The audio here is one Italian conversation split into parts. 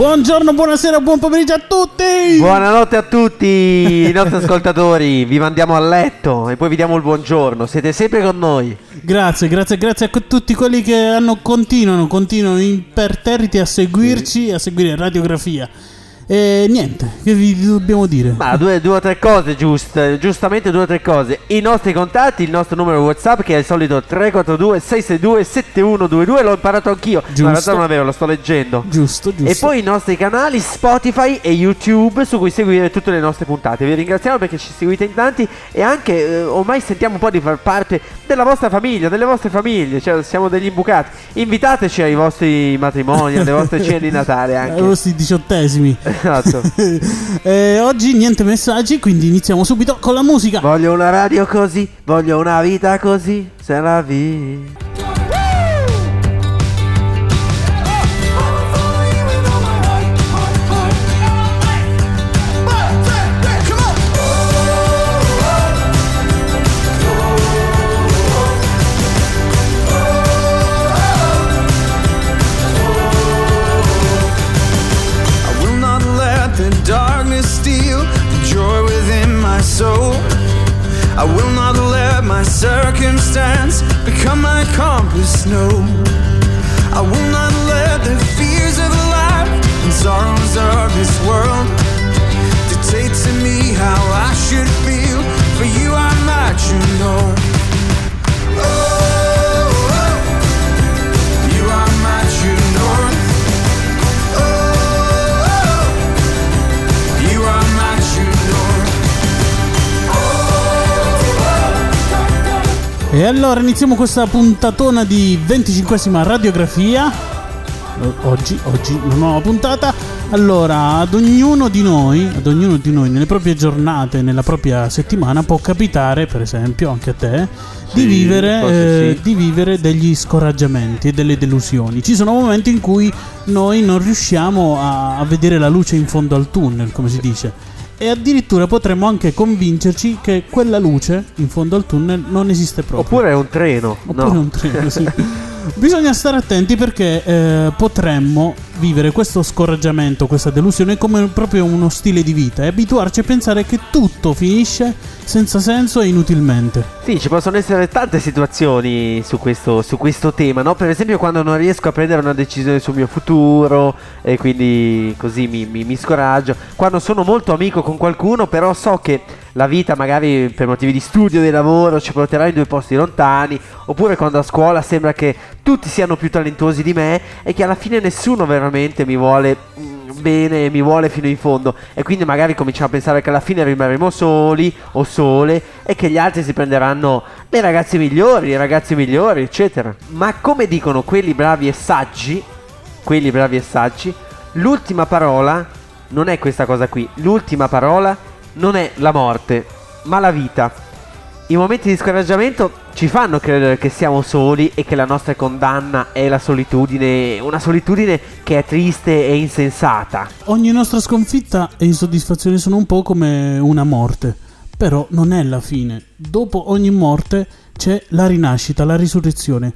Buongiorno, buonasera, buon pomeriggio a tutti. Buonanotte a tutti i nostri ascoltatori, vi mandiamo a letto e poi vi diamo il buongiorno, siete sempre con noi. Grazie, grazie, grazie a tutti quelli che hanno, continuano, continuano imperterriti a seguirci, a seguire radiografia. E niente, che vi dobbiamo dire? Ma due, due o tre cose giuste, giustamente due o tre cose. I nostri contatti, il nostro numero WhatsApp che è il solito 342 662 7122, l'ho imparato anch'io, Giusto. ma in realtà non è vero, lo sto leggendo. Giusto, giusto. E poi i nostri canali Spotify e YouTube su cui seguire tutte le nostre puntate. Vi ringraziamo perché ci seguite in tanti e anche eh, ormai sentiamo un po' di far parte della vostra famiglia, delle vostre famiglie, cioè siamo degli imbucati. Invitateci ai vostri matrimoni, alle vostre cene di Natale ai anche. vostri diciottesimi. Esatto. Eh, oggi niente messaggi, quindi iniziamo subito con la musica. Voglio una radio così, voglio una vita così, se la vi. To me how I should feel. For you, not your norm. Oh, oh, you are my true north. Oh, you are my true north. E allora iniziamo questa puntatona di 25esima radiografia. Oggi, oggi una nuova puntata. Allora, ad ognuno di noi, ad ognuno di noi nelle proprie giornate, nella propria settimana può capitare, per esempio, anche a te, di, Sì, vivere, forse eh, sì. di vivere degli scoraggiamenti e delle delusioni. Ci sono momenti in cui noi non riusciamo a, a vedere la luce in fondo al tunnel, come si dice. E addirittura potremmo anche convincerci che quella luce in fondo al tunnel non esiste proprio. Oppure è un treno. Oppure no. un treno, sì. Bisogna stare attenti perché eh, potremmo vivere questo scoraggiamento, questa delusione come proprio uno stile di vita e abituarci a pensare che tutto finisce senza senso e inutilmente. Sì, ci possono essere tante situazioni su questo, su questo tema, no? Per esempio quando non riesco a prendere una decisione sul mio futuro e quindi così mi, mi- mi scoraggio. Quando sono molto amico con qualcuno però so che la vita magari per motivi di studio, di lavoro ci porterà in due posti lontani, oppure quando a scuola sembra che tutti siano più talentuosi di me e che alla fine nessuno veramente mi vuole mm, bene, mi vuole fino in fondo e quindi magari cominciamo a pensare che alla fine rimarremo soli o sole e che gli altri si prenderanno le ragazze migliori, i ragazzi migliori, eccetera. Ma come dicono quelli bravi e saggi, quelli bravi e saggi, l'ultima parola non è questa cosa qui, l'ultima parola non è la morte, ma la vita. I momenti di scoraggiamento ci fanno credere che siamo soli e che la nostra condanna è la solitudine, una solitudine che è triste e insensata. Ogni nostra sconfitta e insoddisfazione sono un po' come una morte, però non è la fine. Dopo ogni morte c'è la rinascita, la risurrezione.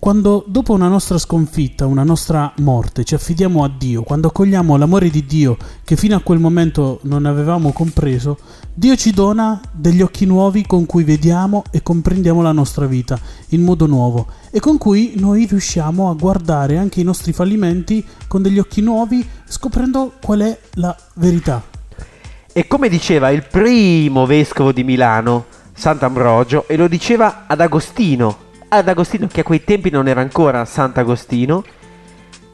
Quando dopo una nostra sconfitta, una nostra morte, ci affidiamo a Dio, quando accogliamo l'amore di Dio che fino a quel momento non avevamo compreso, Dio ci dona degli occhi nuovi con cui vediamo e comprendiamo la nostra vita in modo nuovo e con cui noi riusciamo a guardare anche i nostri fallimenti con degli occhi nuovi scoprendo qual è la verità. E come diceva il primo vescovo di Milano, Sant'Ambrogio, e lo diceva ad Agostino, ad Agostino che a quei tempi non era ancora Sant'Agostino,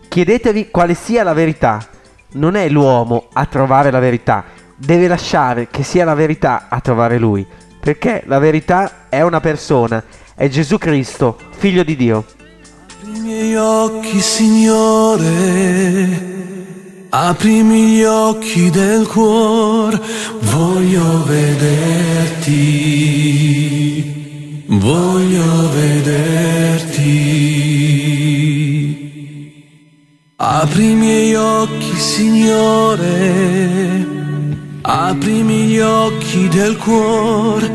chiedetevi quale sia la verità. Non è l'uomo a trovare la verità, deve lasciare che sia la verità a trovare lui, perché la verità è una persona, è Gesù Cristo, figlio di Dio. I miei occhi, Signore, aprimi gli occhi del cuore, voglio vederti, voglio vederti. Apri i miei occhi, Signore, aprimi gli occhi del cuore,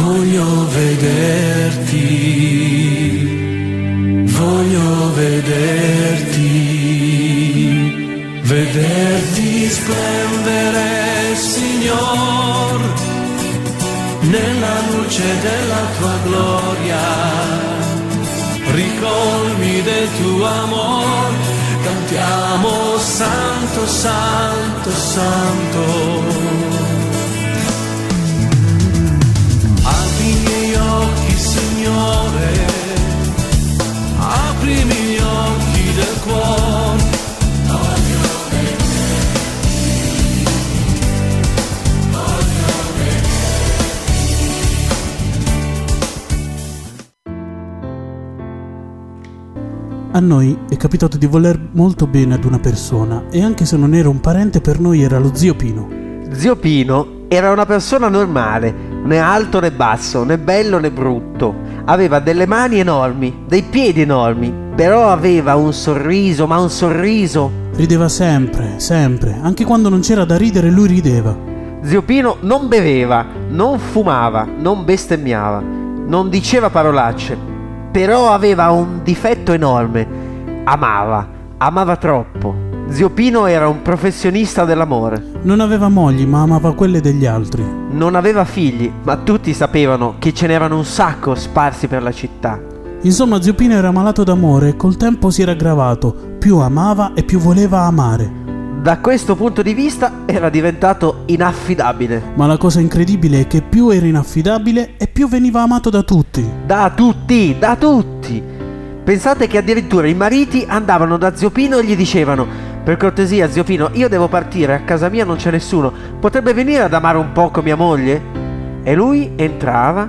voglio vederti, voglio vederti, Vederti splendere, Signor, nella luce della tua gloria, ricolmi del tuo amor, cantiamo santo, santo, santo. Apri i miei occhi, Signore, aprimi gli occhi del cuore. A noi è capitato di voler molto bene ad una persona e anche se non era un parente per noi era lo zio Pino. Zio Pino era una persona normale, né alto né basso, né bello né brutto. Aveva delle mani enormi, dei piedi enormi, però aveva un sorriso, ma un sorriso. Rideva sempre, sempre, anche quando non c'era da ridere lui rideva. Zio Pino non beveva, non fumava, non bestemmiava, non diceva parolacce, però aveva un difetto enorme. Amava, amava troppo. Zio Pino era un professionista dell'amore. Non aveva mogli ma amava quelle degli altri. Non aveva figli, ma tutti sapevano che ce n'erano un sacco sparsi per la città. Insomma zio Pino era malato d'amore e col tempo si era aggravato, più amava e più voleva amare. Da questo punto di vista era diventato inaffidabile. Ma la cosa incredibile è che più era inaffidabile e più veniva amato da tutti. Da tutti, da tutti. Pensate che addirittura i mariti andavano da Zio Pino e gli dicevano: Per cortesia, Zio Pino, io devo partire, a casa mia non c'è nessuno. Potrebbe venire ad amare un poco mia moglie? E lui entrava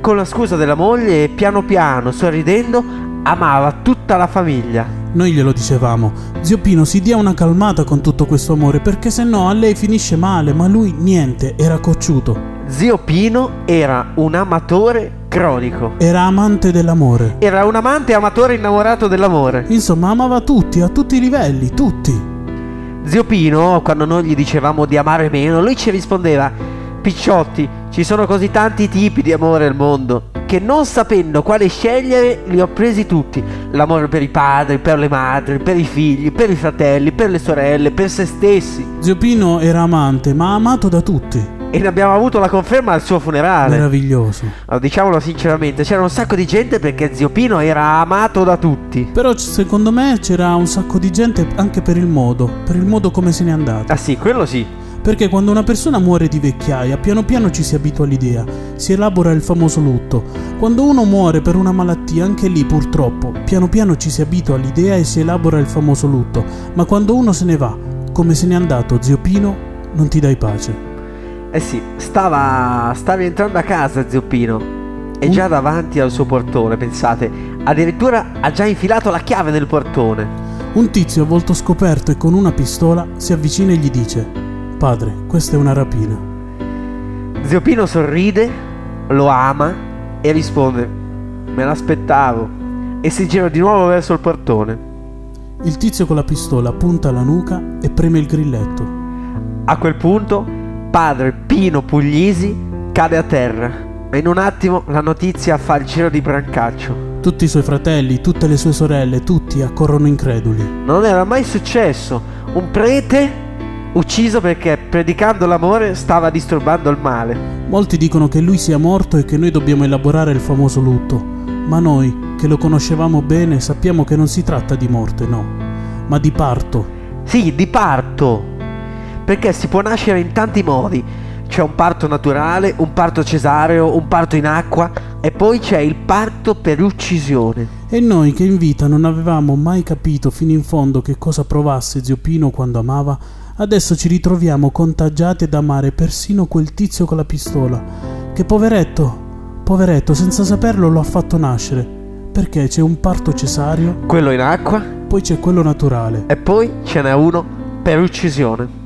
con la scusa della moglie e piano piano, sorridendo, amava tutta la famiglia. Noi glielo dicevamo, zio Pino si dia una calmata con tutto questo amore perché se no a lei finisce male, ma lui niente, era cocciuto. Zio Pino era un amatore cronico. Era amante dell'amore. Era un amante amatore innamorato dell'amore. Insomma, amava tutti, a tutti i livelli, tutti. Zio Pino, quando noi gli dicevamo di amare meno, lui ci rispondeva: Picciotti, ci sono così tanti tipi di amore al mondo che non sapendo quale scegliere li ho presi tutti. L'amore per i padri, per le madri, per i figli, per i fratelli, per le sorelle, per se stessi. Zio Pino era amante, ma amato da tutti. E ne abbiamo avuto la conferma al suo funerale. Meraviglioso. Allora, diciamolo sinceramente, c'era un sacco di gente perché Zio Pino era amato da tutti. Però secondo me c'era un sacco di gente anche per il modo, per il modo come se n'è andato. Ah sì, quello sì. Perché quando una persona muore di vecchiaia, piano piano ci si abitua all'idea, si elabora il famoso lutto. Quando uno muore per una malattia, anche lì purtroppo, piano piano ci si abitua all'idea e si elabora il famoso lutto. Ma quando uno se ne va, come se n'è andato zio Pino, non ti dai pace. Eh sì, stava, stava entrando a casa Zio Pino e Mm. già davanti al suo portone, pensate, addirittura ha già infilato la chiave nel portone. Un tizio a volto scoperto e con una pistola si avvicina e gli dice: Padre, questa è una rapina. Zio Pino sorride, lo ama e risponde: Me l'aspettavo. E si gira di nuovo verso il portone. Il tizio con la pistola punta alla nuca e preme il grilletto. A quel punto, padre Pino Puglisi cade a terra e in un attimo la notizia fa il giro di Brancaccio. Tutti i suoi fratelli, tutte le sue sorelle, tutti accorrono increduli. Non era mai successo. Un prete ucciso perché predicando l'amore stava disturbando il male. Molti dicono che lui sia morto e che noi dobbiamo elaborare il famoso lutto, ma noi, che lo conoscevamo bene, sappiamo che non si tratta di morte, no, ma di parto. Sì, di parto. Perché si può nascere in tanti modi. C'è un parto naturale, un parto cesareo, un parto in acqua e poi c'è il parto per uccisione. E noi che in vita non avevamo mai capito fino in fondo che cosa provasse zio Pino quando amava, adesso ci ritroviamo contagiati ad amare persino quel tizio con la pistola, che poveretto, poveretto, senza saperlo lo ha fatto nascere, perché c'è un parto cesareo, Quello in acqua poi c'è quello naturale. e poi ce n'è uno per uccisione.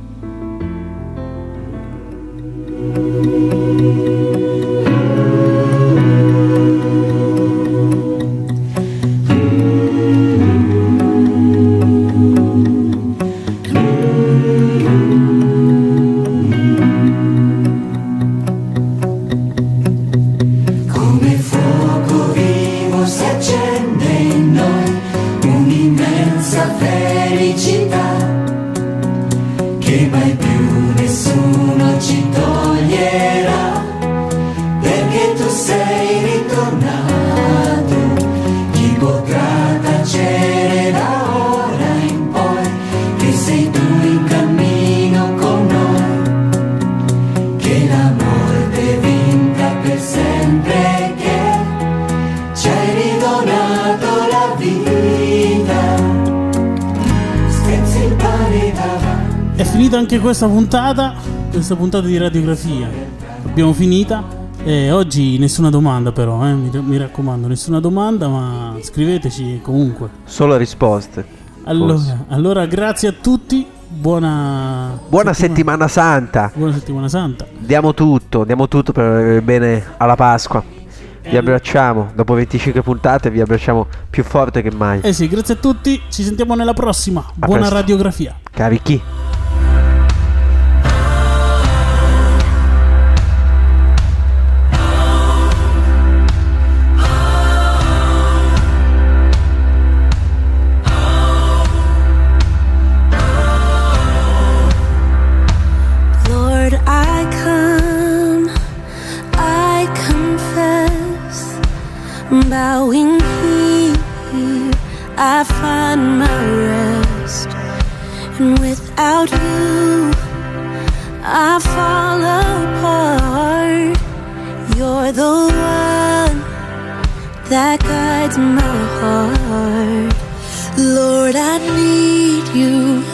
Anche questa puntata, questa puntata di radiografia. Abbiamo finita. E oggi nessuna domanda però, eh, mi, mi raccomando, nessuna domanda, ma scriveteci comunque. Solo risposte. Allora, allora grazie a tutti, buona, Buona settimana santa. Buona settimana santa. Diamo tutto, diamo tutto per arrivare bene alla Pasqua. Vi abbracciamo, dopo 25 puntate vi abbracciamo più forte che mai. Eh sì, grazie a tutti, ci sentiamo nella prossima. Buona presto. radiografia. Carichi. Bowing here, I find my rest, and without you, I fall apart. You're the one that guides my heart. Lord, I need you.